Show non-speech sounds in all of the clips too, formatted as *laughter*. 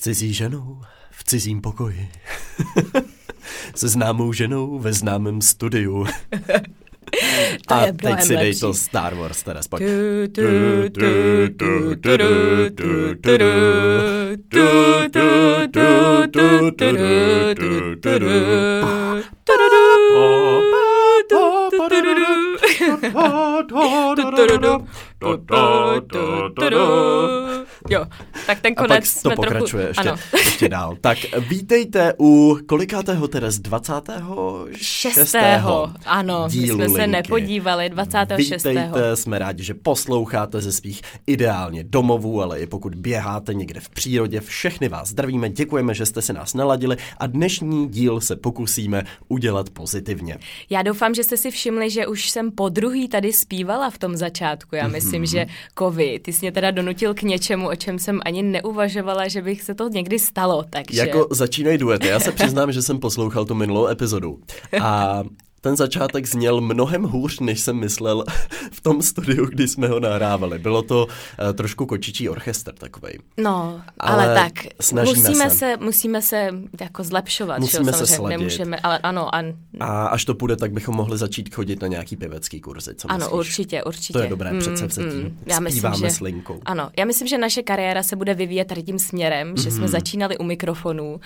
cizí ženou v cizím pokoji. Se známou ženou ve známém studiu. to a je teď si dej to Star Wars teda spojď. Jo, tak ten A pak konec to jsme pokračuje trochu... ještě, Ano. *laughs* ještě dál. Tak vítejte u kolikátého teda z 26. Šestého, ano, my dílu jsme se Linky. nepodívali, 26. Vítejte, jsme rádi, že posloucháte ze svých ideálně domovů, ale i pokud běháte někde v přírodě, všechny vás zdravíme, děkujeme, že jste se nás naladili a dnešní díl se pokusíme udělat pozitivně. Já doufám, že jste si všimli, že už jsem po druhý tady zpívala v tom začátku. Já myslím, že kovy, ty jsi mě teda donutil k něčemu, o čem jsem ani neuvažovala, že bych se to někdy stalo, takže... Jako začínají duety. Já se přiznám, že jsem poslouchal tu minulou epizodu. A ten začátek zněl mnohem hůř, než jsem myslel v tom studiu, kdy jsme ho nahrávali. Bylo to uh, trošku kočičí orchestr takovej. No, Ale ale, tak snažíme musíme se. se. musíme se jako zlepšovat, že Musíme jo, se sladit. nemůžeme, ale ano, an, A až to půjde, tak bychom mohli začít chodit na nějaký pěvecký kurzy. Co ano, myslíš? určitě, určitě. To je dobré předsevzetí. já myslím, Zpíváme že, s Linkou. Ano, já myslím, že naše kariéra se bude vyvíjet tady tím směrem, že Mhm. jsme začínali u mikrofonů,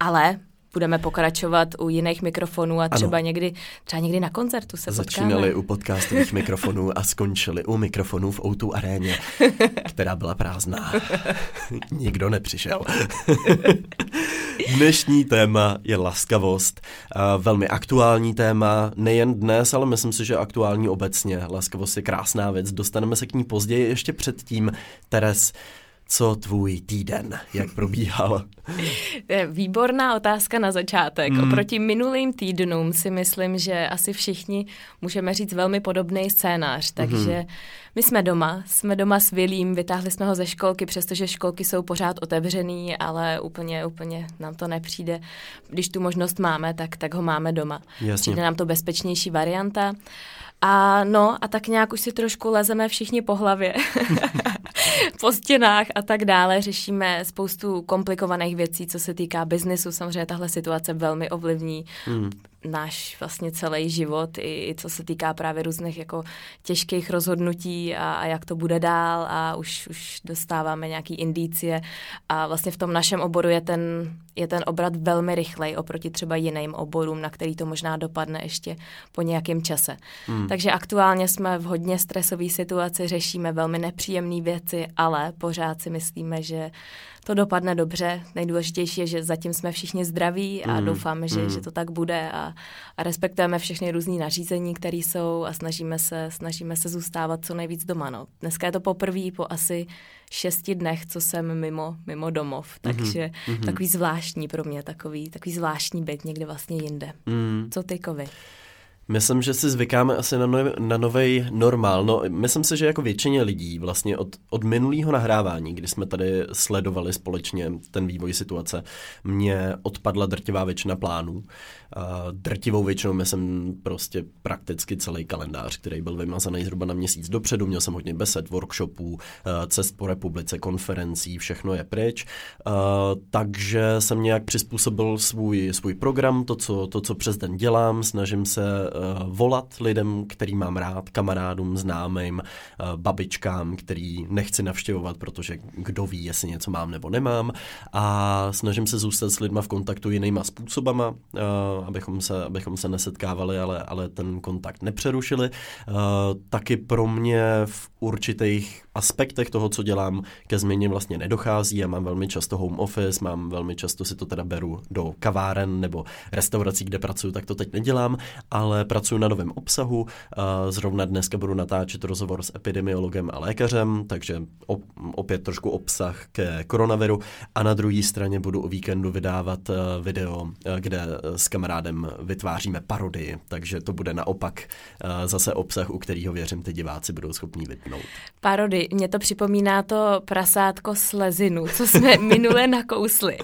ale budeme pokračovat u jiných mikrofonů a třeba někdy, třeba někdy na koncertu se Začínali potkáme. u podcastových mikrofonů a skončili u mikrofonů v O2 aréně, *laughs* která byla prázdná. *laughs* Nikdo nepřišel. *laughs* Dnešní téma je laskavost. Velmi aktuální téma, nejen dnes, ale myslím si, že aktuální obecně. Laskavost je krásná věc, dostaneme se k ní později. Ještě předtím, Teres, co tvůj týden, jak probíhal? To je výborná otázka na začátek. Hmm. Mm. Oproti minulým týdnům si myslím, že asi všichni můžeme říct velmi podobný scénář. Takže my jsme doma, jsme doma s Vilím, vytáhli jsme ho ze školky, přestože školky jsou pořád otevřený, ale úplně, úplně nám to nepřijde. Když tu možnost máme, tak, tak ho máme doma. Jasně. Přijde nám to bezpečnější varianta. A no, a tak nějak už si trošku lezeme všichni po hlavě, *laughs* po stěnách a tak dále. Řešíme spoustu komplikovaných věcí, co se týká biznesu. Samozřejmě tahle situace velmi ovlivní Hmm. Náš vlastně celý život, i, co se týká právě různých jako těžkých rozhodnutí a, a jak to bude dál a už, už dostáváme nějaký indicie a vlastně v tom našem oboru je ten, je ten obrat velmi rychlej oproti třeba jiným oborům, na který to možná dopadne ještě po nějakém čase. Hmm. Takže aktuálně jsme v hodně stresové situaci, řešíme velmi nepříjemné věci, ale pořád si myslíme, že to dopadne dobře. Nejdůležitější je, že zatím jsme všichni zdraví a Mm, doufáme, že, mm. že to tak bude a, a respektujeme všechny různé nařízení, které jsou a snažíme se, snažíme se zůstávat co nejvíc doma. No. Dneska je to poprvé po asi šesti dnech, co jsem mimo, mimo domov, takže mhm. takový zvláštní pro mě, takový, takový zvláštní byt někde vlastně jinde. Hmm. Co ty, Kovy? Myslím, že si zvykáme asi na, nový, na novej normál. No, myslím si, že jako většině lidí vlastně od, od minulého nahrávání, kdy jsme tady sledovali společně ten vývoj situace, mě odpadla drtivá většina plánů. Drtivou většinou myslím prostě prakticky celý kalendář, který byl vymazaný zhruba na měsíc dopředu. Měl jsem hodně besed, workshopů, eh, cest po republice, konferencí, všechno je pryč. Eh, Takže jsem nějak přizpůsobil svůj, svůj program, to co, to, co přes den dělám. Snažím se volat lidem, který mám rád, kamarádům, známým, eh, babičkám, který nechci navštěvovat, protože kdo ví, jestli něco mám nebo nemám. A snažím se zůstat s lidma v kontaktu jinýma způsobama, eh, abychom se, abychom se nesetkávali, ale, ale ten kontakt nepřerušili. Eh, Taky pro mě v určitých aspektech toho, co dělám, ke změně vlastně nedochází. Já mám velmi často home office, mám velmi často si to teda beru do kaváren nebo restaurací, kde pracuji, tak to teď nedělám, ale pracuji na novém obsahu. Zrovna dneska budu natáčet rozhovor s epidemiologem a lékařem, takže op- opět trošku obsah ke koronaviru a na druhé straně budu o víkendu vydávat eh, video, eh, kde eh, s kamarádem vytváříme parodii, takže to bude naopak zase obsah, u kterého věřím, ty diváci budou schopní vypnout. Parody, mě to připomíná to prasátko slezinu, co jsme *laughs* minule nakousli.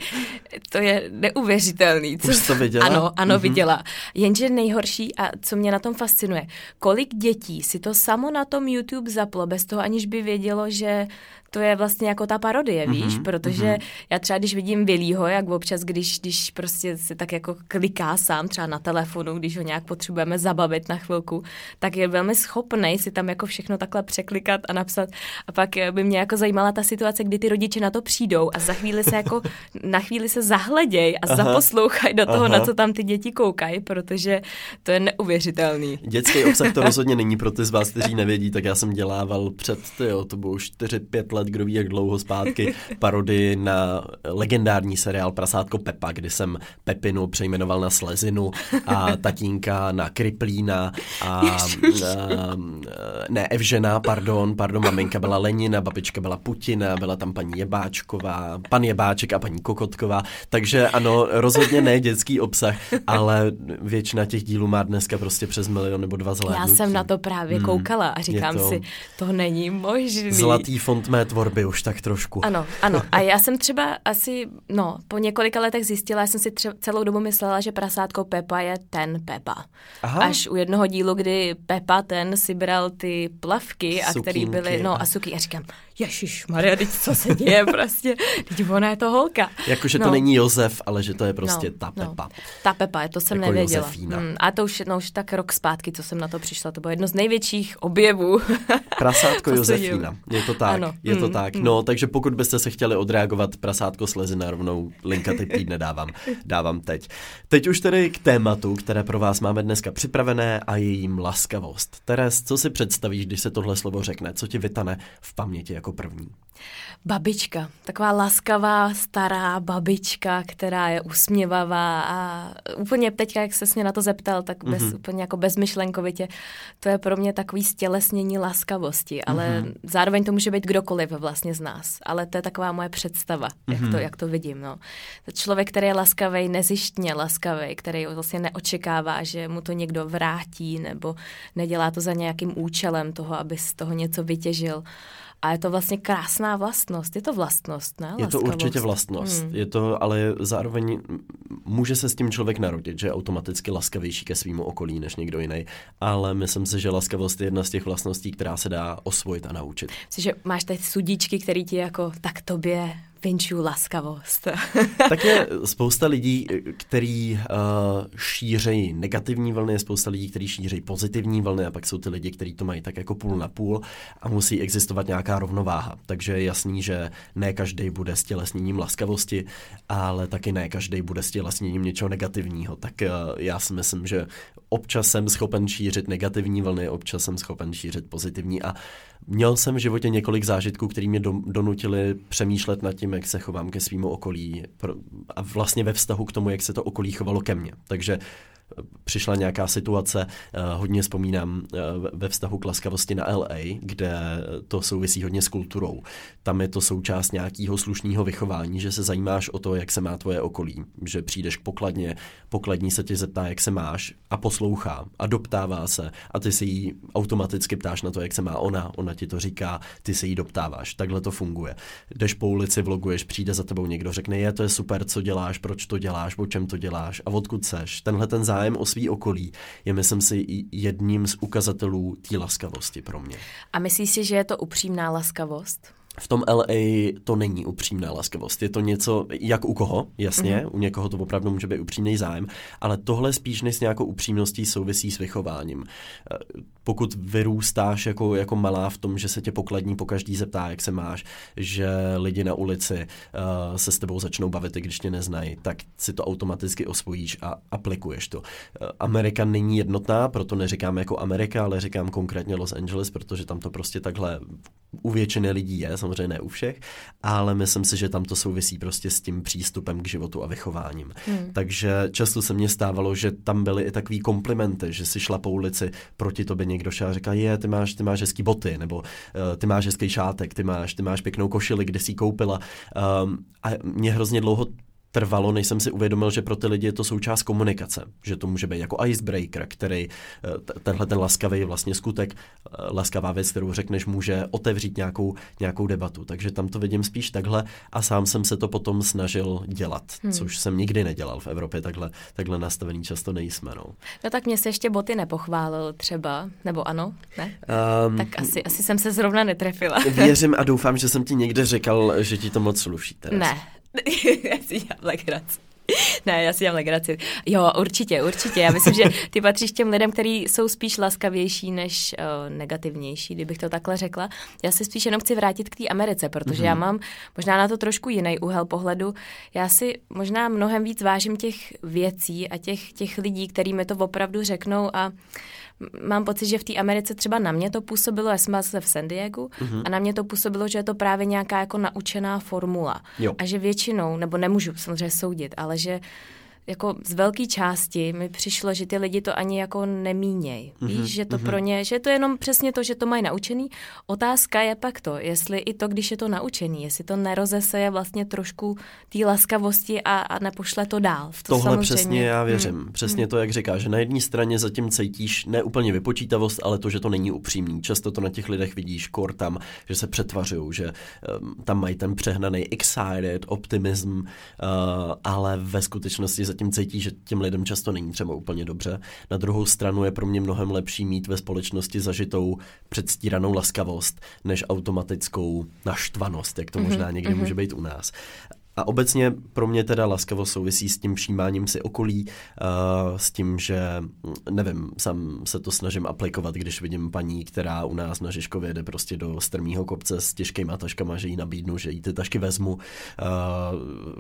To je neuvěřitelný. Co... Už jsi to viděla? Ano, ano, Mhm. mm-hmm. viděla. Jenže nejhorší, a co mě na tom fascinuje, kolik dětí si to samo na tom YouTube zaplo, bez toho aniž by vědělo, že to je vlastně jako ta parodie, víš, mm-hmm, protože mm-hmm. já třeba když vidím Vilího, jak občas, když, když prostě si tak jako kliká sám třeba na telefonu, když ho nějak potřebujeme zabavit na chvilku, tak je velmi schopný si tam jako všechno takhle překlikat a napsat. A pak by mě jako zajímala ta situace, kdy ty rodiče na to přijdou a za chvíli se jako *laughs* na chvíli se zahleděj a Aha. zaposlouchají do toho, Aha. na co tam ty děti koukají, protože to je neuvěřitelný. Dětský obsah to *laughs* rozhodně není pro ty z vás, kteří nevědí, tak já jsem dělával před, tyjo, to bylo 4-5 let, kdo ví jak dlouho zpátky, *laughs* parody na legendární seriál Prasátko Pepa, kdy jsem Pepinu přejmenoval na Slezinu a tatínka na Kriplína a, a ne, Evžena, pardon, pardon, maminka byla Lenina, babička byla Putina, byla tam paní Jebáčková, pan Jebáček a paní Kokotková, takže ano, rozhodně ne dětský obsah, ale většina těch dílů má dneska prostě přes milion nebo dva zhlédnutí. Já jsem na to právě hmm, koukala a říkám to si, to není možný. Zlatý fond mé tvorby už tak trošku. Ano, ano. A *laughs* já jsem třeba asi, no, po několika letech zjistila, já jsem si třeba celou dobu myslela, že prasátko Pepa je ten Pepa. Aha. Až u jednoho dílu, kdy Pepa ten si bral ty plavky, a který byly, no a suky. A říkám, Ježíš Maria, teď co se děje *laughs* prostě, teď ona je to holka. Jakože no. to není Josef, ale že to je prostě no, ta no. Pepa. No. Ta Pepa, to jsem jako nevěděla. Hmm, a to už, no, už tak rok zpátky, co jsem na to přišla, to bylo jedno z největších objevů. Prasátko *laughs* Josefína, je to tak, ano. je to mm, tak. Mm. No, takže pokud byste se chtěli odreagovat Prasátko Slezina rovnou, linka typ týdne dávám, dávám teď. Teď už tedy k tématu, které pro vás máme dneska připravené a jejím laskavost. Teres, co si představíš, když se tohle slovo řekne? Co ti vytane v paměti jako první? Babička, taková laskavá, stará babička, která je usměvavá a úplně teďka, jak se mě na to zeptal, tak bez, mm-hmm. úplně jako bezmyšlenkovitě, to je pro mě takový stělesnění laskavosti, ale mm-hmm. zároveň to může být kdokoliv vlastně z nás, ale to je taková moje představa, mm-hmm. jak, to, mhm. jak to vidím. No. Člověk, který je laskavý, nezištně laskavý, který vlastně neočekává, že mu to někdo vrátí nebo nedělá to za nějakým účelem toho, aby z toho něco vytěžil. A je to vlastně krásná vlastnost. Je to vlastnost, ne? Je to určitě vlastnost. Hmm. Je to, ale zároveň může se s tím člověk narodit, že je automaticky laskavější ke svýmu okolí než někdo jiný. Ale myslím si, že laskavost je jedna z těch vlastností, která se dá osvojit a naučit. Myslím, že máš teď sudíčky, který ti jako tak tobě Vinčů laskavost. *laughs* tak je spousta lidí, který uh, šířejí negativní vlny, je spousta lidí, kteří šířejí pozitivní vlny a pak jsou ty lidi, kteří to mají tak jako půl na půl a musí existovat nějaká rovnováha. Takže je jasný, že ne každý bude stělesněním laskavosti, ale taky ne každý bude stělesněním něčeho negativního. Tak uh, já si myslím, že občas jsem schopen šířit negativní vlny, občas jsem schopen šířit pozitivní a Měl jsem v životě několik zážitků, které mě donutili přemýšlet nad tím, jak se chovám ke svýmu okolí a vlastně ve vztahu k tomu, jak se to okolí chovalo ke mně. Takže přišla nějaká situace, eh, hodně vzpomínám eh, ve vztahu k laskavosti na LA, kde to souvisí hodně s kulturou. Tam je to součást nějakého slušného vychování, že se zajímáš o to, jak se má tvoje okolí, že přijdeš k pokladně, pokladní se tě zeptá, jak se máš a poslouchá a doptává se a ty si jí automaticky ptáš na to, jak se má ona, ona ti to říká, ty se jí doptáváš. Takhle to funguje. Jdeš po ulici, vloguješ, přijde za tebou někdo, řekne, je, to je super, co děláš, proč to děláš, o čem to děláš a odkud seš. Tenhle ten zájem o svý okolí je, myslím si, jedním z ukazatelů té laskavosti pro mě. A myslíš si, že je to upřímná laskavost? V tom LA to není upřímná laskavost. Je to něco, jak u koho, jasně, mm-hmm. u někoho to opravdu může být upřímný zájem, ale tohle spíš než s nějakou upřímností souvisí s vychováním. Eh, pokud vyrůstáš jako, jako malá v tom, že se tě pokladní po každý zeptá, jak se máš, že lidi na ulici uh, se s tebou začnou bavit, když tě neznají, tak si to automaticky osvojíš a aplikuješ to. Uh, Amerika není jednotná, proto neříkám jako Amerika, ale říkám konkrétně Los Angeles, protože tam to prostě takhle u většiny lidí je, samozřejmě ne u všech, ale myslím si, že tam to souvisí prostě s tím přístupem k životu a vychováním. Hmm. Takže často se mně stávalo, že tam byly i takový komplimenty, že si šla po ulici, proti tobě někdo šel a říká, je, ty máš, ty máš hezký boty, nebo uh, ty máš hezký šátek, ty máš, ty máš pěknou košili, kde jsi koupila. Um, a mě hrozně dlouho trvalo, než jsem si uvědomil, že pro ty lidi je to součást komunikace, že to může být jako icebreaker, který eh, tenhle ten laskavý vlastně skutek, eh, laskavá věc, kterou řekneš, může otevřít nějakou, nějakou debatu. Takže tam to vidím spíš takhle a sám jsem se to potom snažil dělat, hmm. což jsem nikdy nedělal v Evropě, takhle, takhle nastavený často nejsme. No. no tak mě se ještě boty nepochválil třeba, nebo ano, ne? Um, tak asi, asi jsem se zrovna netrefila. Věřím *laughs* a doufám, že jsem ti někde řekl, že ti to moc sluší teraz. Ne, *laughs* já si dělám legraci. Ne, já si dělám legraci. Jo, určitě, určitě. Já myslím, že ty patříš těm lidem, kteří jsou spíš laskavější než uh, negativnější, kdybych to takhle řekla. Já se spíš jenom chci vrátit k té Americe, protože mm-hmm. já mám možná na to trošku jiný úhel pohledu. Já si možná mnohem víc vážím těch věcí a těch, těch lidí, který mi to opravdu řeknou a uh, mám pocit, že v té Americe třeba na mě to působilo, já jsem se v San Diego, uh-huh. a na mě to působilo, že je to právě nějaká jako naučená formula. Jo. A že většinou, nebo nemůžu samozřejmě soudit, ale že jako z velké části mi přišlo, že ty lidi to ani jako nemíněj. Mm-hmm, Víš, že to mm-hmm. pro ně, že to je jenom přesně to, že to mají naučený. Otázka je pak to, jestli i to, když je to naučený, jestli to nerozeseje vlastně trošku té laskavosti a, a nepošle to dál. V to Tohle samozřejmě... přesně já věřím. Mm. Přesně mm. to, jak říká, že na jedné straně zatím cítíš ne úplně vypočítavost, ale to, že to není upřímný. Často to na těch lidech vidíš, kor tam, že se přetvařují, že um, tam mají ten přehnaný excited, optimism, uh, ale ve skutečnosti zatím cítí, že těm lidem často není třeba úplně dobře. Na druhou stranu je pro mě mnohem lepší mít ve společnosti zažitou předstíranou laskavost, než automatickou naštvanost, jak to mhm, možná někdy mm-hmm. může být u nás. A obecně pro mě teda laskavost souvisí s tím všímáním si okolí, uh, s tím, že nevím, sám se to snažím aplikovat, když vidím paní, která u nás na Žižkově jde prostě do strmého kopce s těžkýma taškama, že jí nabídnu, že jí ty tašky vezmu. Uh,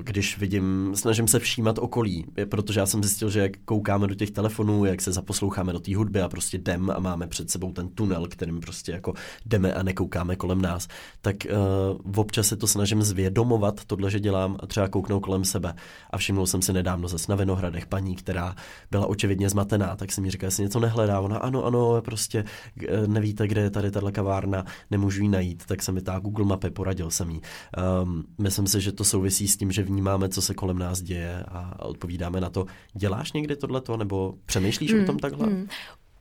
když vidím, snažím se všímat okolí, protože já jsem zjistil, že jak koukáme do těch telefonů, jak se zaposloucháme do té hudby a prostě jdem a máme před sebou ten tunel, kterým prostě jako jdeme a nekoukáme kolem nás, tak uh, občas se to snažím zvědomovat, tohle, že dělám dělám a třeba kouknout kolem sebe. A všimnul jsem si nedávno zase na Vinohradech paní, která byla očividně zmatená, tak si mi říká, jestli něco nehledá. Ona ano, ano, prostě eh, nevíte, kde je tady tahle kavárna, nemůžu ji najít, tak jsem mi ta Google mapy, poradil jsem jí. Um, myslím si, že to souvisí s tím, že vnímáme, co se kolem nás děje a odpovídáme na to. Děláš někdy tohleto, nebo přemýšlíš hmm, o tom takhle? Hmm.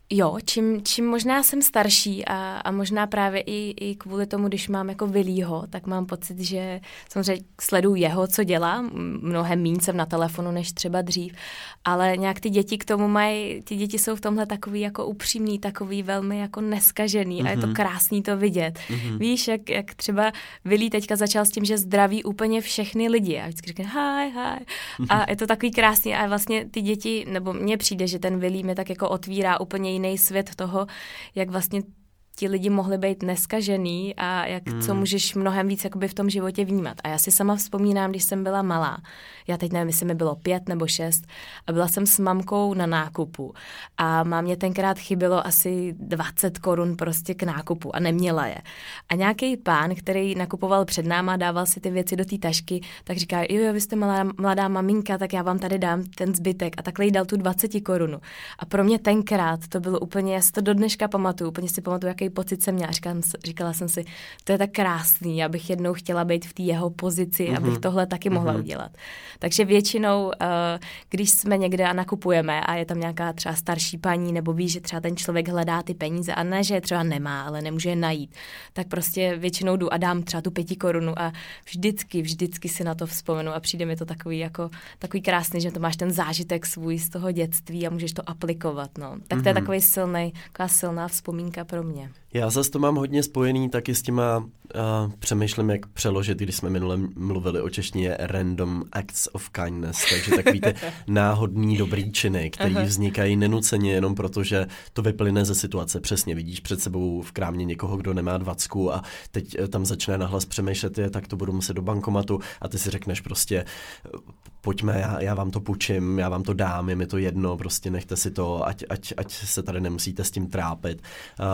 Jo, čím, čím možná jsem starší a, a možná právě i, i kvůli tomu, když mám jako Vilího, tak mám pocit, že samozřejmě sleduju jeho, co dělá, mnohem míň jsem na telefonu než třeba dřív, ale nějak ty děti k tomu mají, ty děti jsou v tomhle takový jako upřímný, takový velmi jako neskažený mm-hmm. a je to mhm. krásný to vidět. Mm-hmm. Víš, jak, jak třeba Vilí teďka začal s tím, že zdraví úplně všechny lidi a vždycky říká hi, hi a je to takový krásný a vlastně ty děti, nebo mně přijde, že ten Vilí mi tak jako otvírá úplně jiný svět toho, jak vlastně ti lidi mohli být neskažený a jak, hmm. co můžeš mnohem víc jakoby v tom životě vnímat. A já si sama vzpomínám, když jsem byla malá, já teď nevím, jestli mi bylo pět nebo šest, a byla jsem s mamkou na nákupu a mámě tenkrát chybělo asi 20 korun prostě k nákupu a neměla je. A nějaký pán, který nakupoval před náma, dával si ty věci do té tašky, tak říká, jo, jo, vy jste mladá, mladá maminka, tak já vám tady dám ten zbytek a takhle jí dal tu 20 korunu. A pro mě tenkrát to bylo úplně, já si to do dneška pamatuju, úplně si pamatuju, jaký pocit jsem měla. Říkala, říkala jsem si, to je tak krásný, já bych jednou chtěla být v té jeho pozici, mm-hmm. abych tohle taky mohla mm-hmm. udělat. Takže většinou, eh, když jsme někde a nakupujeme a je tam nějaká třeba starší paní, nebo ví, že třeba ten člověk hledá ty peníze a ne, že je třeba nemá, ale nemůže je najít, tak prostě většinou jdu a dám třeba tu pěti korunu a vždycky, vždycky si na to vzpomenu a přijde mi to takový jako takový krásný, že to máš ten zážitek svůj z toho dětství a můžeš to aplikovat. No. Tak to je mm-hmm. takový silný, taková silná vzpomínka pro mě. Já zase to mám hodně spojený taky s těma, uh, přemýšlím, jak přeložit, když jsme minule mluvili o češtině random acts of kindness, takže takový ty *laughs* náhodný dobrý činy, které vznikají nenuceně jenom proto, že to vyplyne ze situace. Přesně vidíš před sebou v krámě někoho, kdo nemá dvacku a teď eh, tam začne nahlas přemýšlet, je, tak to budu muset do bankomatu. A ty si řekneš prostě pojďme, já, já vám to půjčím, já vám to dám, je mi to jedno, prostě nechte si to, ať, ať, ať se tady nemusíte s tím trápit. Uh,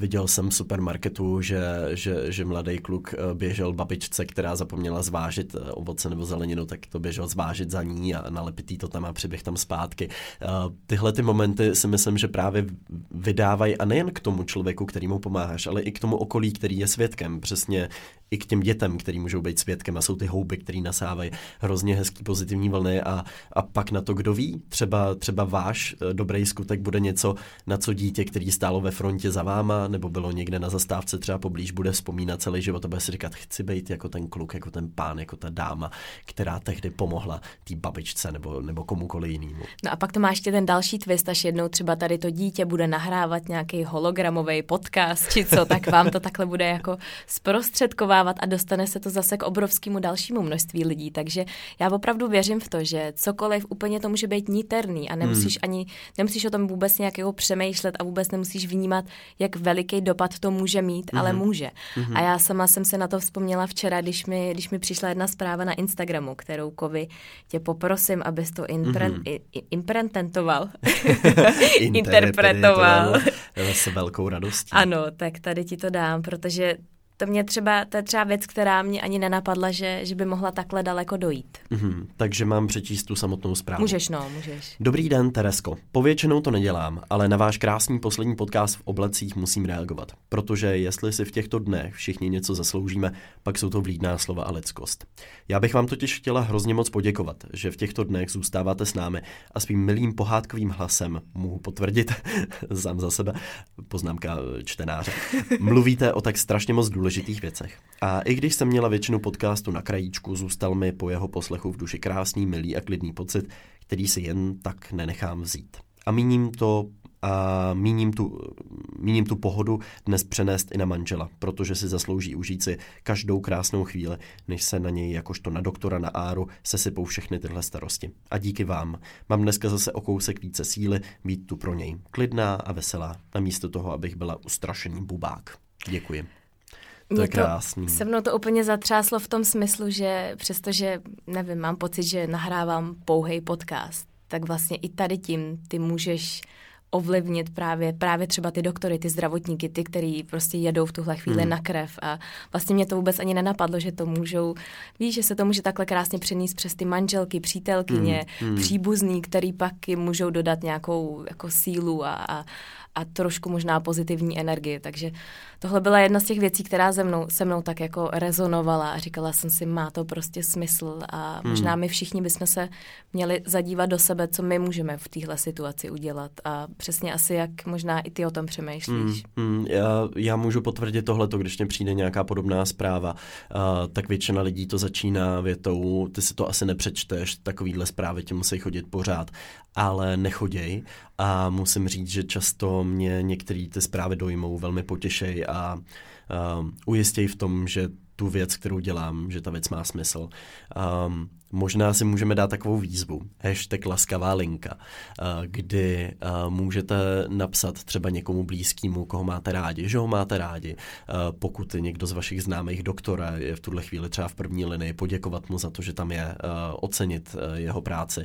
viděl jsem v supermarketu, že, že, že mladý kluk eh, běžel babičce, která zapomněla zvážit eh, ovoce nebo zeleninu, tak to běžel zvážit za ní a nalepitý to tam a přiběh tam zpátky. Uh, tyhle ty momenty si myslím, že právě vydávají a nejen k tomu člověku, který mu pomáháš, ale i k tomu okolí, který je svědkem. Přesně i k těm dětem, který můžou být svědkem a jsou ty houby, který nasávají hrozně hezký pozitivní pozitivní vlny a, a pak na to, kdo ví, třeba, třeba váš eh, dobrý skutek bude něco, na co dítě, který stálo ve frontě za váma, nebo bylo někde na zastávce třeba poblíž, bude vzpomínat celý život a bude si říkat, chci být jako ten kluk, jako ten pán, jako ta dáma, která tehdy pomohla té babičce nebo, nebo komukoliv jinému. No a pak to má ještě ten další twist, až jednou třeba tady to dítě bude nahrávat nějaký hologramový podcast či co, tak vám to takhle bude jako zprostředkovávat a dostane se to zase k obrovskému dalšímu množství lidí. Takže já opravdu věřím v to, že cokoliv úplně to může být niterný a nemusíš hmm. ani, nemusíš o tom vůbec nějak jako přemýšlet a vůbec nemusíš vnímat, jak veliký dopad to může mít, hmm. ale může. Hmm. A já sama jsem se na to vzpomněla včera, když mi, když mi přišla jedna zpráva na Instagramu, kterou Kovi tě poprosím, abys to impre, hmm. imprententoval. *laughs* Interpretoval. S velkou radostí. Ano, tak tady ti to dám, protože to mě třeba, to je třeba věc, která mě ani nenapadla, že, že by mohla takhle daleko dojít. Mm-hmm, takže mám přečíst tu samotnou zprávu. Můžeš, no, můžeš. Dobrý den, Teresko. Povětšinou to nedělám, ale na váš krásný poslední podcast v oblecích musím reagovat. Protože jestli si v těchto dnech všichni něco zasloužíme, pak jsou to vlídná slova a lidskost. Já bych vám totiž chtěla hrozně moc poděkovat, že v těchto dnech zůstáváte s námi a svým milým pohádkovým hlasem mohu potvrdit, *laughs* sám za sebe, poznámka čtenáře, mluvíte o tak strašně moc důležitých důležitých věcech. A i když jsem měla většinu podcastu na krajíčku, zůstal mi po jeho poslechu v duši krásný, milý a klidný pocit, který si jen tak nenechám vzít. A míním to a míním tu, míním tu pohodu dnes přenést i na manžela, protože si zaslouží užít si každou krásnou chvíli, než se na něj jakožto na doktora na Áru sesypou všechny tyhle starosti. A díky vám. Mám dneska zase o kousek více síly být tu pro něj. Klidná a veselá, namísto toho, abych byla ustrašený bubák. Děkuji. To je krásný. Se mnou to úplně zatřáslo v tom smyslu, že přestože, nevím, mám pocit, že nahrávám pouhý podcast, tak vlastně i tady tím ty můžeš ovlivnit právě, právě třeba ty doktory, ty zdravotníky, ty, kteří prostě jedou v tuhle chvíli hmm. na krev a vlastně mě to vůbec ani nenapadlo, že to můžou, víš, že se to může takhle krásně přenést přes ty manželky, přítelkyně, hmm. Hmm. příbuzný, který pak jim můžou dodat nějakou jako sílu a, a, a trošku možná pozitivní energii. Takže tohle byla jedna z těch věcí, která se mnou, se mnou tak jako rezonovala a říkala jsem si, má to prostě smysl a hmm. možná my všichni bychom se měli zadívat do sebe, co my můžeme v téhle situaci udělat a přesně asi jak možná i ty o tom přemýšlíš. Hmm, hmm, já, já můžu potvrdit tohleto, když mě přijde nějaká podobná zpráva, uh, tak většina lidí to začíná větou, ty si to asi nepřečteš, takovýhle zprávy ti musí chodit pořád, ale nechoděj a musím říct, že často mě některé ty zprávy dojmou, velmi potěšej a uh, ujistěj v tom, že tu věc, kterou dělám, že ta věc má smysl. Um, možná si můžeme dát takovou výzvu, hashtag laskavá linka, uh, kdy uh, můžete napsat třeba někomu blízkému, koho máte rádi, že ho máte rádi. Uh, pokud někdo z vašich známých doktora je v tuhle chvíli třeba v první linii, poděkovat mu za to, že tam je, ocenit jeho práci.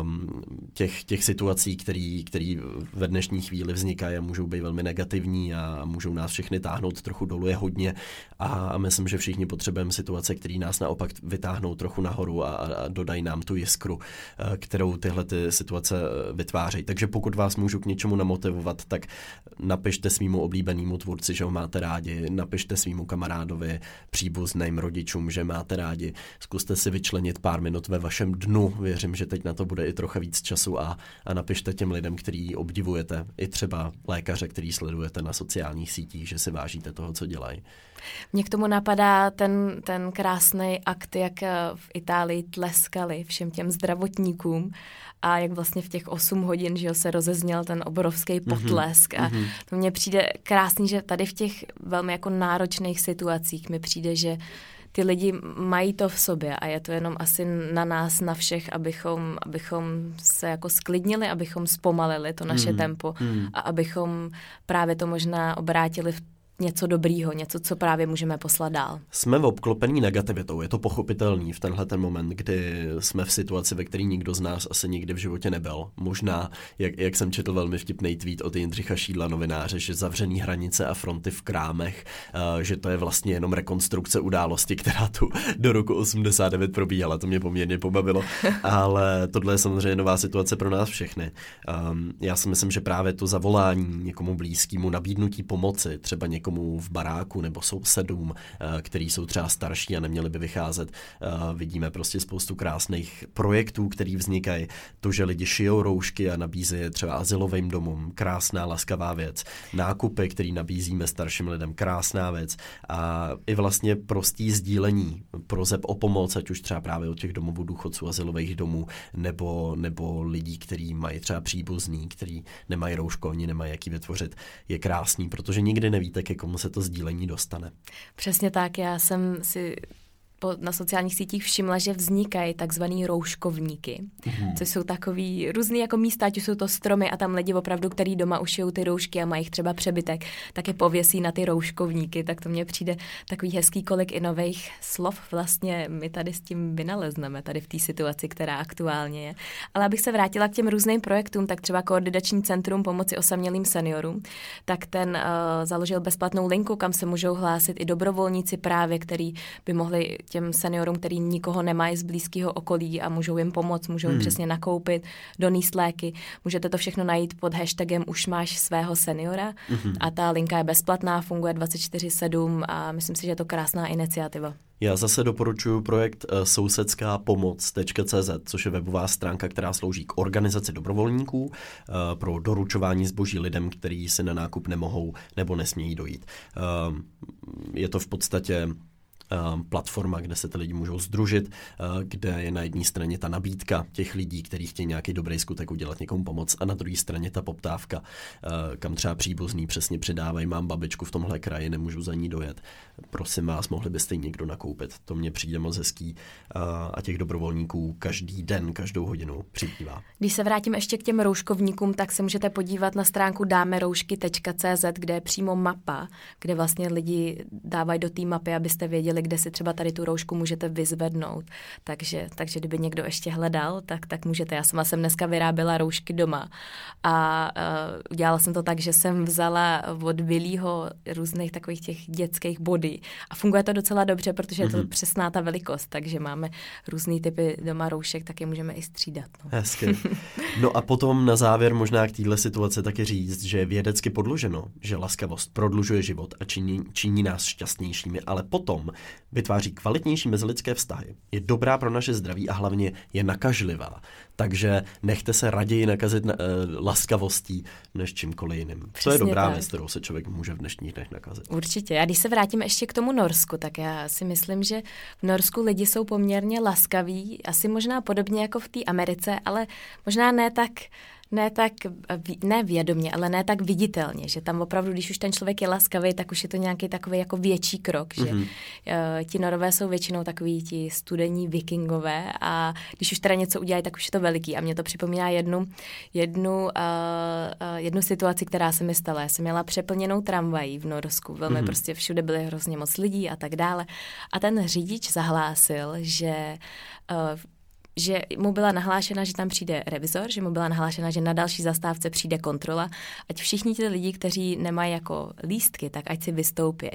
Um, těch, těch situací, které ve dnešní chvíli vznikají můžou být velmi negativní a můžou nás všechny táhnout trochu dolů, je hodně a myslím, že všichni potřebujeme situace, které nás naopak vytáhnou trochu nahoru a, a dodají nám tu jiskru, eh, kterou tyhle ty situace eh, vytvářejí. Takže pokud vás můžu k něčemu namotivovat, tak napište svýmu oblíbenému tvůrci, že ho máte rádi, napište svýmu kamarádovi, příbuzným rodičům, že máte rádi. Zkuste si vyčlenit pár minut ve vašem dnu. Věřím, že teď na to bude i trochu víc času a, a napište těm lidem, který obdivujete, i třeba lékaře, který sledujete na sociálních sítích, že si vážíte toho, co dělají. Mně k tomu napadá ten, ten krásný akt, jak eh, v Itálii tleskali všem těm zdravotníkům a jak vlastně v těch 8 hodin že se rozezněl ten obrovský mhm, potlesk. Mm-hmm. A to mně přijde krásný, že tady v těch velmi jako náročných situacích mi přijde, že ty lidi mají to v sobě a je to jenom asi na nás, na všech, abychom, abychom se jako sklidnili, abychom zpomalili to naše mm. tempo mm. a abychom právě to možná obrátili v něco dobrýho, něco, co právě můžeme poslat dál. Jsme v obklopení negativitou, je to pochopitelný v tenhle ten moment, kdy jsme v situaci, ve které nikdo z nás asi nikdy v životě nebyl. Možná, jak, jak jsem četl velmi vtipný tweet od Jindřicha Šídla, novináře, že zavřený hranice a fronty v krámech, uh, že to je vlastně jenom rekonstrukce události, která tu do roku 89 probíhala. To mě poměrně pobavilo, *laughs* ale tohle je samozřejmě nová situace pro nás všechny. Um, já si myslím, že právě to zavolání někomu blízkému, nabídnutí pomoci, třeba někomu někomu v baráku nebo sousedům, eh, který jsou třeba starší a neměli by vycházet. Eh, vidíme prostě spoustu krásných projektů, které vznikají. To, že lidi šijou roušky a nabízí je třeba asilovým domům, krásná, laskavá věc. Nákupy, který nabízíme starším lidem, krásná věc. A i vlastně prostý sdílení prozeb o pomoc, ať už třeba právě od těch domovů důchodců, asilových domů, nebo, nebo lidí, kteří mají třeba příbuzný, který nemají rouško, oni nemají jaký vytvořit, je krásný, protože nikdy nevíte, ke komu se to sdílení dostane. Přesně tak, já jsem si po, na sociálních sítích všimla, že vznikají takzvaný rouškovníky, mm-hmm. což jsou takový různý jako místa, ať jsou to stromy a tam lidi opravdu, který doma ušijou ty roušky a mají třeba přebytek, tak je pověsí na ty rouškovníky, tak to mně přijde takový hezký kolik i nových slov vlastně my tady s tím vynalezneme, tady v té situaci, která aktuálně je. Ale abych se vrátila k těm různým projektům, tak třeba Koordinační centrum pomoci osamělým seniorům, tak ten uh, založil bezplatnou linku, kam se můžou hlásit i dobrovolníci právě, který by mohli těm seniorům, který nikoho nemají z blízkého okolí a můžou jim pomoct, můžou jim hmm. přesně nakoupit, donést léky. Můžete to všechno najít pod hashtagem Už máš svého seniora hmm. a ta linka je bezplatná, funguje 24-7 a myslím si, že je to krásná iniciativa. Já zase doporučuji projekt eh, sousedská pomoc.cz, což je webová stránka, která slouží k organizaci dobrovolníků eh, pro doručování zboží lidem, kteří si na nákup nemohou nebo nesmějí dojít. Eh, je to v podstatě platforma, kde se ty lidi můžou združit, eh, kde je na jedné straně ta nabídka těch lidí, kteří chtějí nějaký dobrý skutek udělat někomu pomoc, a na druhé straně ta poptávka, eh, kam třeba příbuzný přesně přidávají, mám babičku v tomhle kraji, nemůžu za ní dojet. Prosím vás, mohli byste ji někdo nakoupit. To mně přijde moc hezký eh, a těch dobrovolníků každý den, každou hodinu přibývá. Když se vrátím ještě k těm rouškovníkům, tak se můžete podívat na stránku dámeroušky.cz, kde je přímo mapa, kde vlastně lidi dávají do té mapy, abyste věděli, kde si třeba tady tu roušku můžete vyzvednout. Takže, takže kdyby někdo ještě hledal, tak, tak můžete. Já sama jsem dneska vyráběla roušky doma a uh, udělala jsem to tak, že jsem vzala od Willího různých takových těch dětských body a funguje to docela dobře, protože je to mm-hmm. přesná ta velikost, takže máme různý typy doma roušek, tak je můžeme i střídat. No. Hezky. *laughs* No a potom na závěr možná k téhle situaci taky říct, že je vědecky podloženo, že laskavost prodlužuje život a činí, činí nás šťastnějšími, ale potom vytváří kvalitnější mezilidské vztahy, je dobrá pro naše zdraví a hlavně je nakažlivá. Takže nechte se raději nakazit na, uh, laskavostí než čímkoliv jiným. Přesně to je dobrá věc, kterou se člověk může v dnešních dnech nakazit. Určitě. A když se vrátím ještě k tomu Norsku, tak já si myslím, že v Norsku lidi jsou poměrně laskaví, asi možná podobně jako v té Americe, ale možná ne tak ne tak, ne vědomě, ale ne tak viditelně, že tam opravdu, když už ten člověk je laskavý, tak už je to nějaký takový jako větší krok, že mm-hmm. ti norové jsou většinou takový ti studení vikingové a když už teda něco udělají, tak už je to veliký a mě to připomíná jednu, jednu, uh, uh, jednu situaci, která se mi stala. Já jsem měla přeplněnou tramvají v Norsku, velmi mm-hmm. prostě všude byly hrozně moc lidí a tak dále a ten řidič zahlásil, že uh, že mu byla nahlášena, že tam přijde revizor, že mu byla nahlášena, že na další zastávce přijde kontrola, ať všichni ti lidi, kteří nemají jako lístky, tak ať si vystoupí.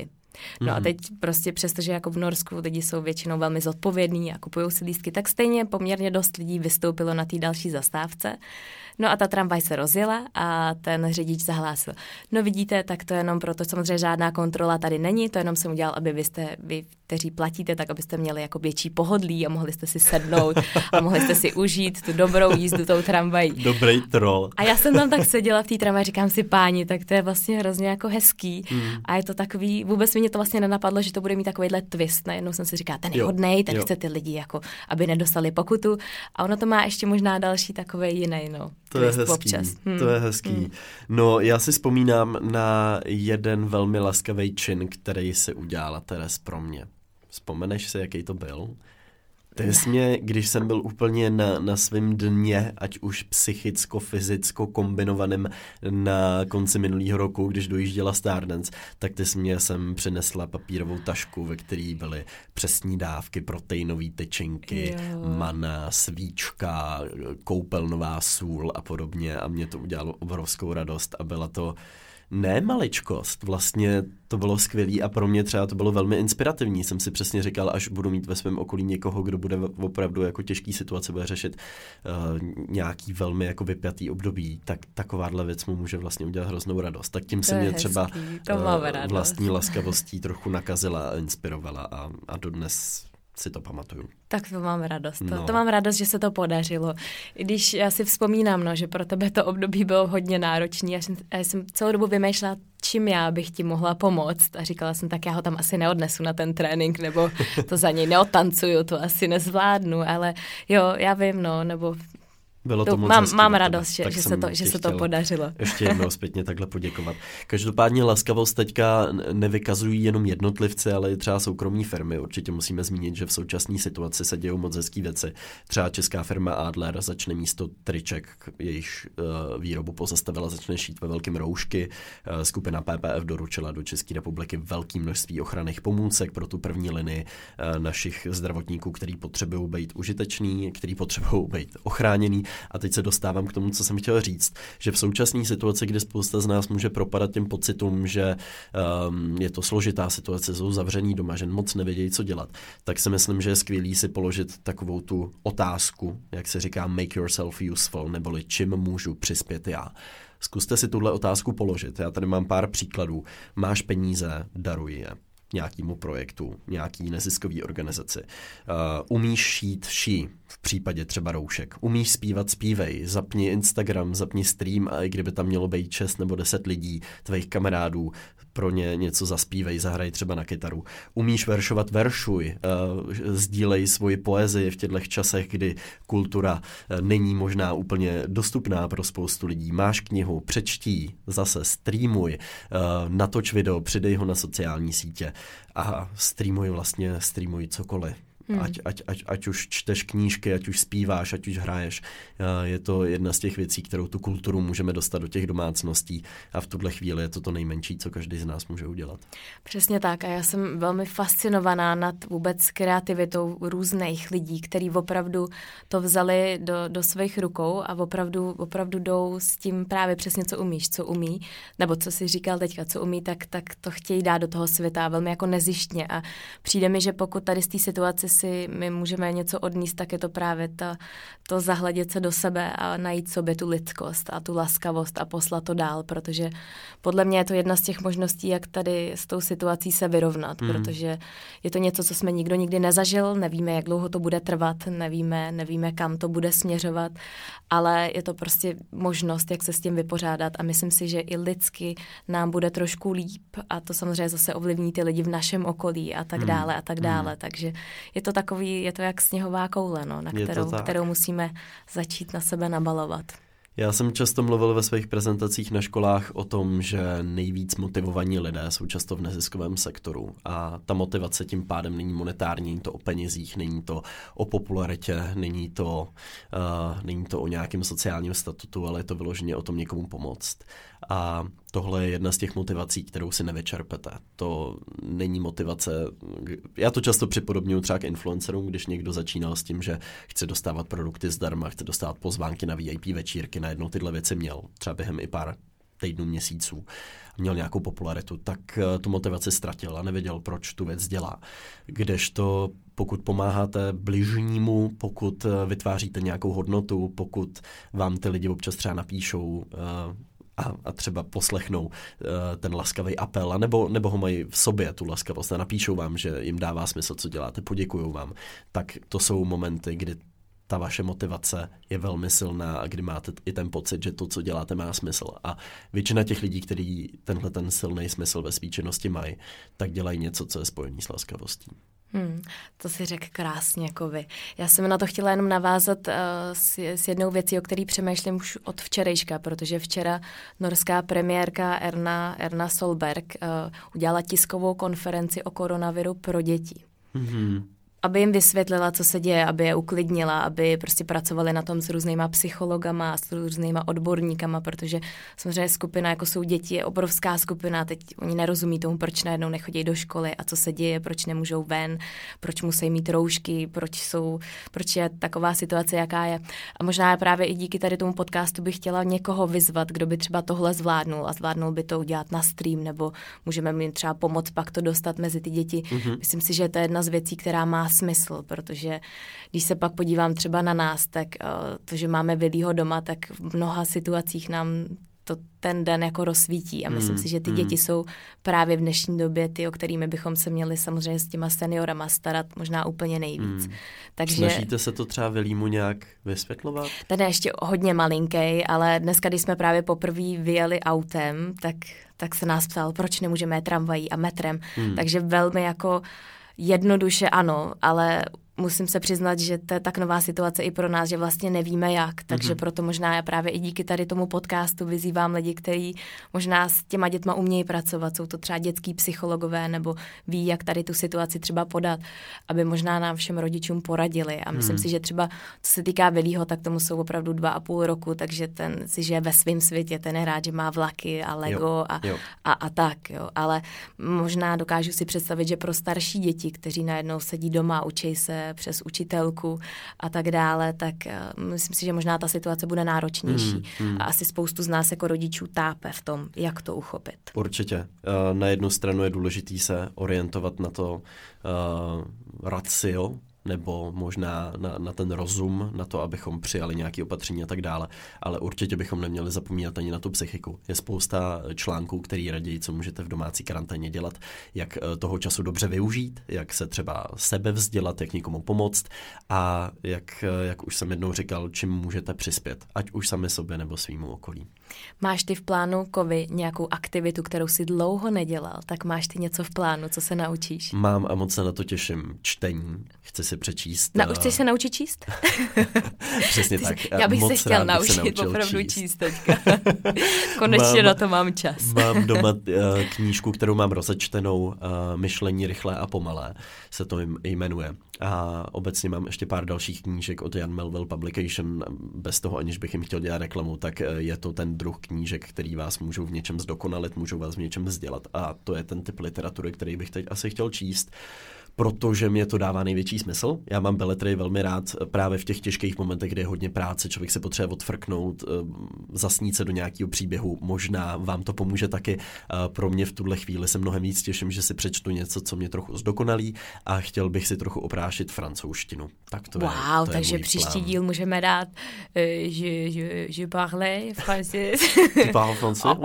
No a mhm. teď prostě přestože jako v Norsku lidi jsou většinou velmi zodpovědní a kupují si lístky, tak stejně poměrně dost lidí vystoupilo na té další zastávce. No a ta tramvaj se rozjela a ten řidič zahlásil. No vidíte, tak to jenom proto, samozřejmě žádná kontrola tady není, to jenom jsem udělal, aby vy, jste, vy kteří platíte, tak abyste měli jako větší pohodlí a mohli jste si sednout a mohli jste si užít tu dobrou jízdu tou tramvají. Dobrý troll. A já jsem tam tak seděla v té tramvaji, říkám si páni, tak to je vlastně hrozně jako hezký mm. a je to takový, vůbec mě to vlastně nenapadlo, že to bude mít takovýhle twist. Najednou jsem si říkala, ten je hodnej, ten jo. chce ty lidi jako, aby nedostali pokutu a ono to má ještě možná další takový jiný, no. To je hezký, občas. Hmm. to je hezký. Hmm. No, já si vzpomínám na jeden velmi laskavý čin, který se udělala Teres pro mě. Vzpomeneš si, jaký to byl? Ty jsi mě, když jsem byl úplně na, na svém dně, ať už psychicko-fyzicko kombinovaným na konci minulého roku, když dojížděla Stardance, tak ty mě sem přinesla papírovou tašku, ve které byly přesní dávky, proteinové tyčinky, jo. mana, svíčka, koupelnová sůl a podobně a mě to udělalo obrovskou radost a byla to ne maličkost. Vlastně to bylo skvělý a pro mě třeba to bylo velmi inspirativní. Jsem si přesně říkal, až budu mít ve svém okolí někoho, kdo bude opravdu jako těžký situace, bude řešit uh, nějaký velmi jako vypjatý období, tak takováhle věc mu může vlastně udělat hroznou radost. Tak tím To se mě hezký, třeba uh, vlastní laskavostí trochu nakazila a inspirovala a, a dodnes si to pamatuju. Tak to mám radost. To, No. to mám radost, že se to podařilo. I když já si vzpomínám, no, že pro tebe to období bylo hodně náročné. Já jsem, já jsem celou dobu vymýšlela, čím já bych ti mohla pomoct. A říkala jsem, tak já ho tam asi neodnesu na ten trénink, nebo to za něj neotancuju, to asi nezvládnu. Ale jo, já vím, no, nebo Bylo to, to, moc mám, hezký mám radost, že, že, se to, že se to podařilo. *laughs* Ještě jednou zpětně takhle poděkovat. Každopádně laskavost teďka nevykazují jenom jednotlivci, ale i třeba soukromí firmy. Určitě musíme zmínit, že v současné situaci se dějou moc hezký věci. Třeba česká firma Adler začne místo triček, jejichž uh, výrobu pozastavila, začne šít ve velkým roušky. Uh, skupina PPF doručila do České republiky velké množství ochranných pomůcek pro tu první linii uh, našich zdravotníků, který potřebují být užiteční, který potřebují být ochráněný. A teď se dostávám k tomu, co jsem chtěl říct, že v současné situaci, kdy spousta z nás může propadat těm pocitům, že um, je to složitá situace, jsou zavřený doma, že moc nevědějí, co dělat, tak si myslím, že je skvělý si položit takovou tu otázku, jak se říká make yourself useful, neboli čím můžu přispět já. Zkuste si tuhle otázku položit. Já tady mám pár příkladů. Máš peníze, daruj je nějakému projektu, nějaký neziskový organizaci. Uh, umíš šít, ší, v případě třeba roušek. Umíš zpívat, zpívej. Zapni Instagram, zapni stream a i kdyby tam mělo být 6 nebo 10 lidí, tvých kamarádů, pro ně něco zaspívej, zahraj třeba na kytaru. Umíš veršovat, veršuj. Uh, sdílej svoji poezii v těchto časech, kdy kultura uh, není možná úplně dostupná pro spoustu lidí. Máš knihu, přečtí, zase streamuj, uh, natoč video, přidej ho na sociální sítě a streamuj vlastně, streamuj cokoliv. Hmm. Ať, ať, ať, ať už čteš knížky, ať už zpíváš, ať už hraješ. Je to jedna z těch věcí, kterou tu kulturu můžeme dostat do těch domácností a v tuhle chvíli je to to nejmenší, co každý z nás může udělat. Přesně tak a já jsem velmi fascinovaná nad vůbec kreativitou různých lidí, kteří opravdu to vzali do, do svých rukou a opravdu, opravdu jdou s tím právě přesně, co umíš, co umí, nebo co si říkal teďka, co umí, tak, tak to chtějí dát do toho světa velmi jako nezištně a přijde mi, že pokud tady z té situace si my můžeme něco odníst, tak je to právě ta, to zahledět se do sebe a najít sobě tu lidskost a tu laskavost a poslat to dál, protože podle mě je to jedna z těch možností, jak tady s tou situací se vyrovnat, mm. protože je to něco, co jsme nikdo nikdy nezažil, nevíme, jak dlouho to bude trvat, nevíme, nevíme, kam to bude směřovat, ale je to prostě možnost, jak se s tím vypořádat a myslím si, že i lidsky nám bude trošku líp a to samozřejmě zase ovlivní ty lidi v našem okolí a tak dále a tak dále, mm. takže je to takový, je to jak sněhová koule, no, na kterou, kterou musíme začít na sebe nabalovat. Já jsem často mluvil ve svých prezentacích na školách o tom, že nejvíc motivovaní lidé jsou často v neziskovém sektoru a ta motivace tím pádem není monetární, není to o penězích, není to o popularitě, není to, uh, není to o nějakém sociálním statutu, ale je to vyloženě o tom někomu pomoct. A tohle je jedna z těch motivací, kterou si nevyčerpete. To není motivace, já to často připodobňuji třeba k influencerům, když někdo začínal s tím, že chce dostávat produkty zdarma, chce dostávat pozvánky na VIP večírky, najednou tyhle věci měl, třeba během i pár týdnů, měsíců, měl nějakou popularitu, tak tu motivaci ztratil a nevěděl, proč tu věc dělá. Kdežto pokud pomáháte bližnímu, pokud vytváříte nějakou hodnotu, pokud vám ty lidi občas třeba napíšou, a, a třeba poslechnou uh, ten laskavý apel, nebo, nebo ho mají v sobě, tu laskavost, a napíšou vám, že jim dává smysl, co děláte, poděkují vám, tak to jsou momenty, kdy ta vaše motivace je velmi silná a kdy máte i ten pocit, že to, co děláte, má smysl. A většina těch lidí, kteří tenhle ten silný smysl ve své činnosti mají, tak dělají něco, co je spojený s laskavostí. Hmm, to si řekl krásně, jako vy. Já jsem na to chtěla jenom navázat uh, s, s jednou věcí, o který přemýšlím už od včerejška, protože včera norská premiérka Erna, Erna Solberg uh, udělala tiskovou konferenci o koronaviru pro děti. Mm-hmm. Aby jim vysvětlila, co se děje, aby je uklidnila, aby prostě pracovali na tom s různýma psychologama, s různýma odborníkama, protože samozřejmě skupina, jako jsou děti, je obrovská skupina, teď oni nerozumí tomu, proč najednou nechodí do školy a co se děje, proč nemůžou ven, proč musí mít roušky, proč jsou, proč je taková situace, jaká je. A možná právě i díky tady tomu podcastu bych chtěla někoho vyzvat, kdo by třeba tohle zvládnul a zvládnul by to udělat na stream, nebo můžeme mi třeba pomoct pak to dostat mezi ty děti. Mm-hmm. Myslím si, že to je jedna z věcí, která má smysl, protože když se pak podívám třeba na nás, tak uh, to, že máme Vilího doma, tak v mnoha situacích nám to ten den jako rozsvítí a myslím mm, si, že ty mm. děti jsou právě v dnešní době ty, o kterými bychom se měli samozřejmě s těma seniorama starat možná úplně nejvíc. Mm. Takže, Snažíte se to třeba Vilímu nějak vysvětlovat? Ten je ještě hodně malinký, ale dneska, když jsme právě poprvé vyjeli autem, tak, tak se nás ptal, proč nemůžeme tramvají a metrem. Mm. Takže velmi jako jednoduše ano, ale musím se přiznat, že to je tak nová situace i pro nás, že vlastně nevíme jak, takže mm-hmm. proto možná já právě i díky tady tomu podcastu vyzývám lidi, kteří možná s těma dětma umějí pracovat, jsou to třeba dětský psychologové nebo ví, jak tady tu situaci třeba podat, aby možná nám všem rodičům poradili a myslím mm. si, že třeba co se týká Vilího, tak tomu jsou opravdu dva a půl roku, takže ten si žije ve svém světě, ten je rád, že má vlaky a Lego jo, a, jo. A, a tak, jo. ale možná dokážu si představit, že pro starší děti, kteří najednou sedí doma, učí se přes učitelku a tak dále, tak uh, myslím si, že možná ta situace bude náročnější. Hmm, hmm. A asi spoustu z nás jako rodičů tápe v tom, jak to uchopit. Určitě. Uh, na jednu stranu je důležité se orientovat na to uh, ratio, nebo možná na, na ten rozum, na to, abychom přijali nějaké opatření a tak dále. Ale určitě bychom neměli zapomínat ani na tu psychiku. Je spousta článků, který raději, co můžete v domácí karanténě dělat, jak eh, toho času dobře využít, jak se třeba sebe vzdělat, jak někomu pomoct a jak, eh, jak už jsem jednou říkal, čím můžete přispět, ať už sami sobě nebo svýmu okolí. Máš ty v plánu, Kovy, nějakou aktivitu, kterou si dlouho nedělal, tak máš ty něco v plánu, co se naučíš? Mám a moc se na to těším. Čtení. Chci si přečíst. Na, už chceš se naučit číst? *laughs* Přesně tak. Já bych moc se chtěl naučit opravdu číst, číst teďka. *laughs* Konečně mám, na to mám čas. *laughs* mám doma uh, knížku, kterou mám rozečtenou, uh, Myšlení rychlé a pomalé, se to jmenuje. A obecně mám ještě pár dalších knížek od Jan Melville Publication, bez toho aniž bych jim chtěl dělat reklamu, tak eh, je to ten druh knížek, který vás můžou v něčem zdokonalit, můžou vás v něčem vzdělat. A to je ten typ literatury, který bych teď asi chtěl číst protože mě to dává největší smysl. Já mám beletry velmi rád právě v těch těžkých momentech, kde je hodně práce, člověk se potřebuje odfrknout, eh, zasnít se do nějakého příběhu. Možná vám to pomůže taky. Pro mě v tuhle chvíli se mnohem víc těším, že si přečtu něco, co mě trochu zdokonalí a chtěl bych si trochu oprášit francouzštinu. Tak to wow, je, to takže je příští plán. díl můžeme dát uh, je, je, je parle français. Tu parles français?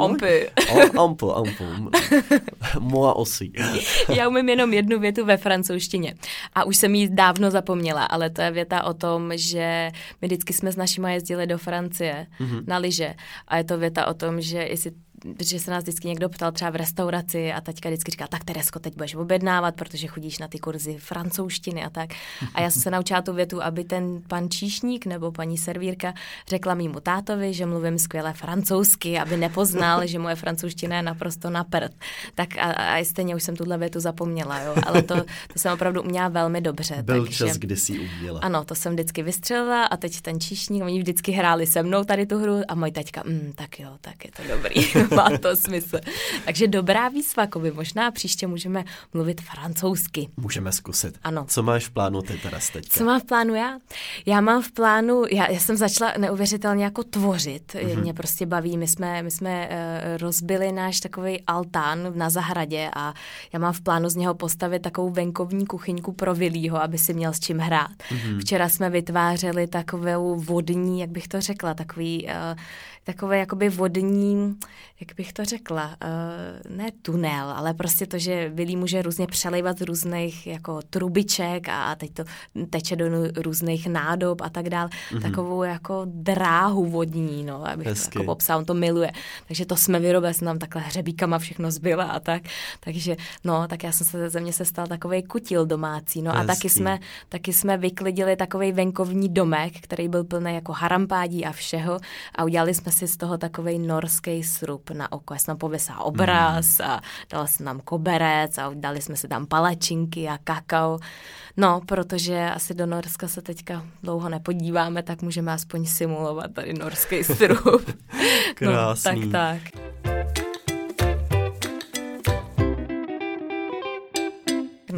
*laughs* *laughs* *laughs* Moi aussi. *laughs* Já umím jenom jednu větu ve francouzštině. A už jsem jí dávno zapomněla, ale to je věta o tom, že my vždycky jsme s našima jezdili do Francie mm-hmm. na lyže. A je to věta o tom, že jestli protože se nás vždycky někdo ptal třeba v restauraci a teďka vždycky říká, tak Teresko, teď budeš objednávat, protože chodíš na ty kurzy francouzštiny a tak. A já jsem se naučila tu větu, aby ten pan číšník nebo paní servírka řekla mýmu tátovi, že mluvím skvěle francouzsky, aby nepoznal, že moje francouzština je naprosto na prd. Tak a, a stejně už jsem tuhle větu zapomněla, jo. Ale to, to jsem opravdu uměla velmi dobře. Byl takže, čas, kdy jsi uměla. Ano, to jsem vždycky vystřelila a teď ten číšník, oni vždycky hráli se mnou tady tu hru a můj teďka, mm, tak jo, tak je to dobrý. *laughs* má to smysl. Takže dobrá výzva, Koby. Možná příště můžeme mluvit francouzsky. Můžeme zkusit. Ano. Co máš v plánu ty teda teď? Co mám v plánu já? Já mám v plánu, já, já jsem začala neuvěřitelně jako tvořit. Mm-hmm. Mě prostě baví. My jsme, my jsme uh, rozbili náš takový altán na zahradě a já mám v plánu z něho postavit takovou venkovní kuchyňku pro Vilího, aby si měl s čím hrát. Mm-hmm. Včera jsme vytvářeli takovou vodní, jak bych to řekla, takový uh, takové jakoby vodní, jak bych to řekla, uh, ne tunel, ale prostě to, že Vilí může různě přelivat z různých jako trubiček a teď to teče do různých nádob a tak dál. Mm-hmm. Takovou jako dráhu vodní, no, abych Hezky. to jako popsal, on to miluje. Takže to jsme vyrobili, jsem tam takhle hřebíkama všechno zbyla a tak. Takže no, tak já jsem se ze mě se stal takový kutil domácí. No Hezky. a taky jsme, taky jsme vyklidili takový venkovní domek, který byl plný jako harampádí a všeho a udělali jsme si z toho takový norský srub na oko. Já jsem tam pověsala obraz mm. a dala jsem tam koberec a dali jsme si tam palačinky a kakao. No, protože asi do Norska se teďka dlouho nepodíváme, tak můžeme aspoň simulovat tady norský srub. Krásný. *laughs* No, tak, tak.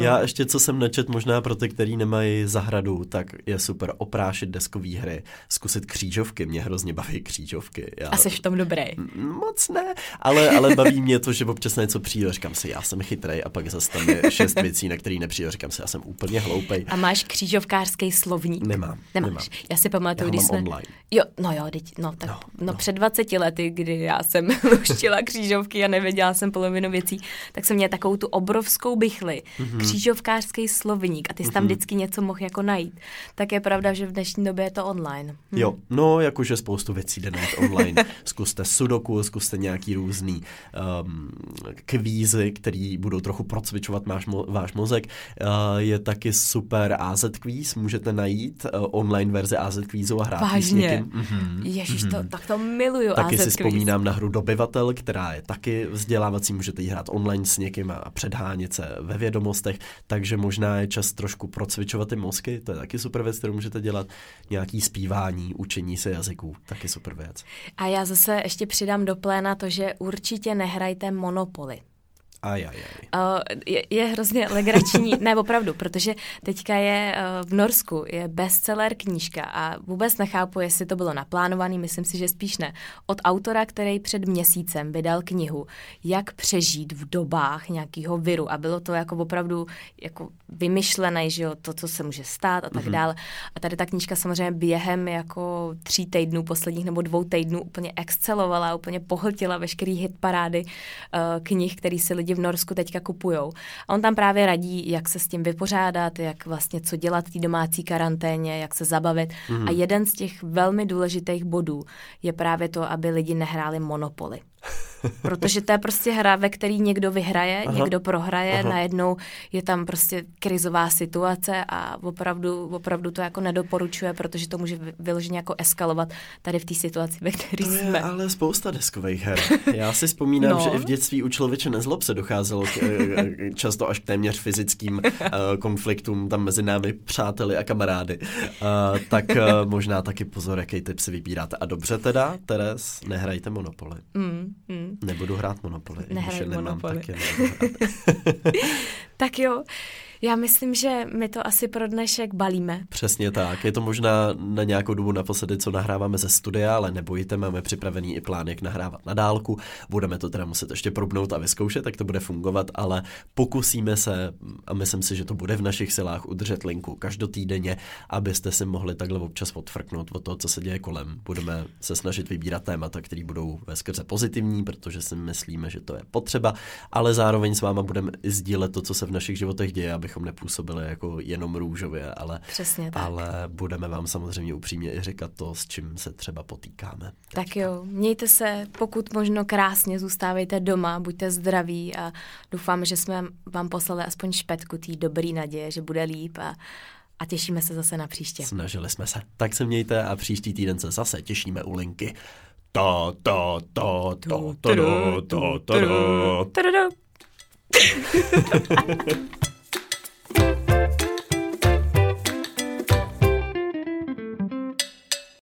Já ještě, co jsem nečet, možná pro ty, který nemají zahradu, tak je super oprášit deskové hry, zkusit křížovky, mě hrozně baví křížovky. Já... A jsi v tom dobrý. Moc ne, ale, ale baví mě to, že občas něco přijde, říkám si, já jsem chytrý a pak zase tam je šest věcí, na který nepřijde, říkám si, já jsem úplně hloupej. A máš křížovkářský slovník? Nemám. Nemáš. Nemám. Já si pamatuju, když jsme... online. Jo, no jo, teď, no, tak, no, no, no, před 20 lety, kdy já jsem *laughs* luštila křížovky a nevěděla jsem polovinu věcí, tak jsem měla takovou tu obrovskou bychli, mm-hmm. Křížovkářský slovník a ty jsi tam mm-hmm. vždycky něco mohl jako najít. Tak je pravda, že v dnešní době je to online. Hm. Jo, no jakože spoustu věcí jde najít online. *laughs* zkuste sudoku, zkuste nějaký různý um, kvízy, který budou trochu procvičovat váš, mo- váš mozek. Uh, je taky super AZ kvíz, můžete najít uh, online verzi AZ kvízu a hrát Vážně? s někým. Mm-hmm. Ježiš, mm-hmm. to, tak to miluju Taky AZ si kvíz. vzpomínám na hru Dobyvatel, která je taky vzdělávací, můžete ji hrát online s někým a předhánět se ve vědomostech, takže možná je čas trošku procvičovat ty mozky, to je taky super věc, kterou můžete dělat. Nějaký zpívání, učení se jazyků, taky super věc. A já zase ještě přidám do pléna to, že určitě nehrajte Monopoly. Aj, aj, aj. Je, je hrozně legrační, ne opravdu, protože teďka je uh, v Norsku, je bestseller knížka a vůbec nechápu, jestli to bylo naplánovaný, myslím si, že spíš ne. Od autora, který před měsícem vydal knihu, jak přežít v dobách nějakého viru a bylo to jako opravdu jako vymyšlené, že jo, to, co se může stát a tak mm-hmm. dále. A tady ta knížka samozřejmě během jako tří týdnů, posledních nebo dvou týdnů úplně excelovala, úplně pohltila veškerý hit parády uh, knih, který si lidi v Norsku teďka kupujou. A on tam právě radí, jak se s tím vypořádat, jak vlastně co dělat v té domácí karanténě, jak se zabavit. Mm. A jeden z těch velmi důležitých bodů je právě to, aby lidi nehráli monopoly. Protože to je prostě hra, ve který někdo vyhraje, aha, někdo prohraje, aha. najednou je tam prostě krizová situace a opravdu, opravdu to jako nedoporučuje, protože to může vyloženě jako eskalovat tady v té situaci, ve které to jsme. Je ale spousta deskových her. *laughs* Já si vzpomínám, no. že i v dětství u člověče nezlob se docházelo k, eh, často až k téměř fyzickým uh, konfliktům tam mezi námi přáteli a kamarády. Uh, tak uh, možná taky pozor, jaký typ si vybíráte. A dobře teda, Teres, nehrajte Monopoly. Mm, mm. Nebudu hrát Monopoly. Nehraj nemám, Monopoly. Tak, *laughs* tak jo. Já myslím, že my to asi pro dnešek balíme. Přesně tak. Je to možná na nějakou dobu naposledy, co nahráváme ze studia, ale nebojte, máme připravený i plán, jak nahrávat na dálku. Budeme to teda muset ještě probnout a vyzkoušet, tak to bude fungovat, ale pokusíme se, a myslím si, že to bude v našich silách, udržet linku každotýdenně, abyste si mohli takhle občas odfrknout o to, co se děje kolem. Budeme se snažit vybírat témata, které budou ve skrze pozitivní, protože si myslíme, že to je potřeba, ale zároveň s váma budeme sdílet to, co se v našich životech děje, abychom nepůsobili jako jenom růžově, ale, Přesně tak. ale budeme vám samozřejmě upřímně i říkat to, s čím se třeba potýkáme. Tak teďka. jo, mějte se pokud možno krásně, zůstávejte doma, buďte zdraví a doufám, že jsme vám poslali aspoň špetku té dobrý naděje, že bude líp a, a těšíme se zase na příště. Snažili jsme se. Tak se mějte a příští týden se zase těšíme u linky. To, to, to, to, to, to, to, to, to, to, to.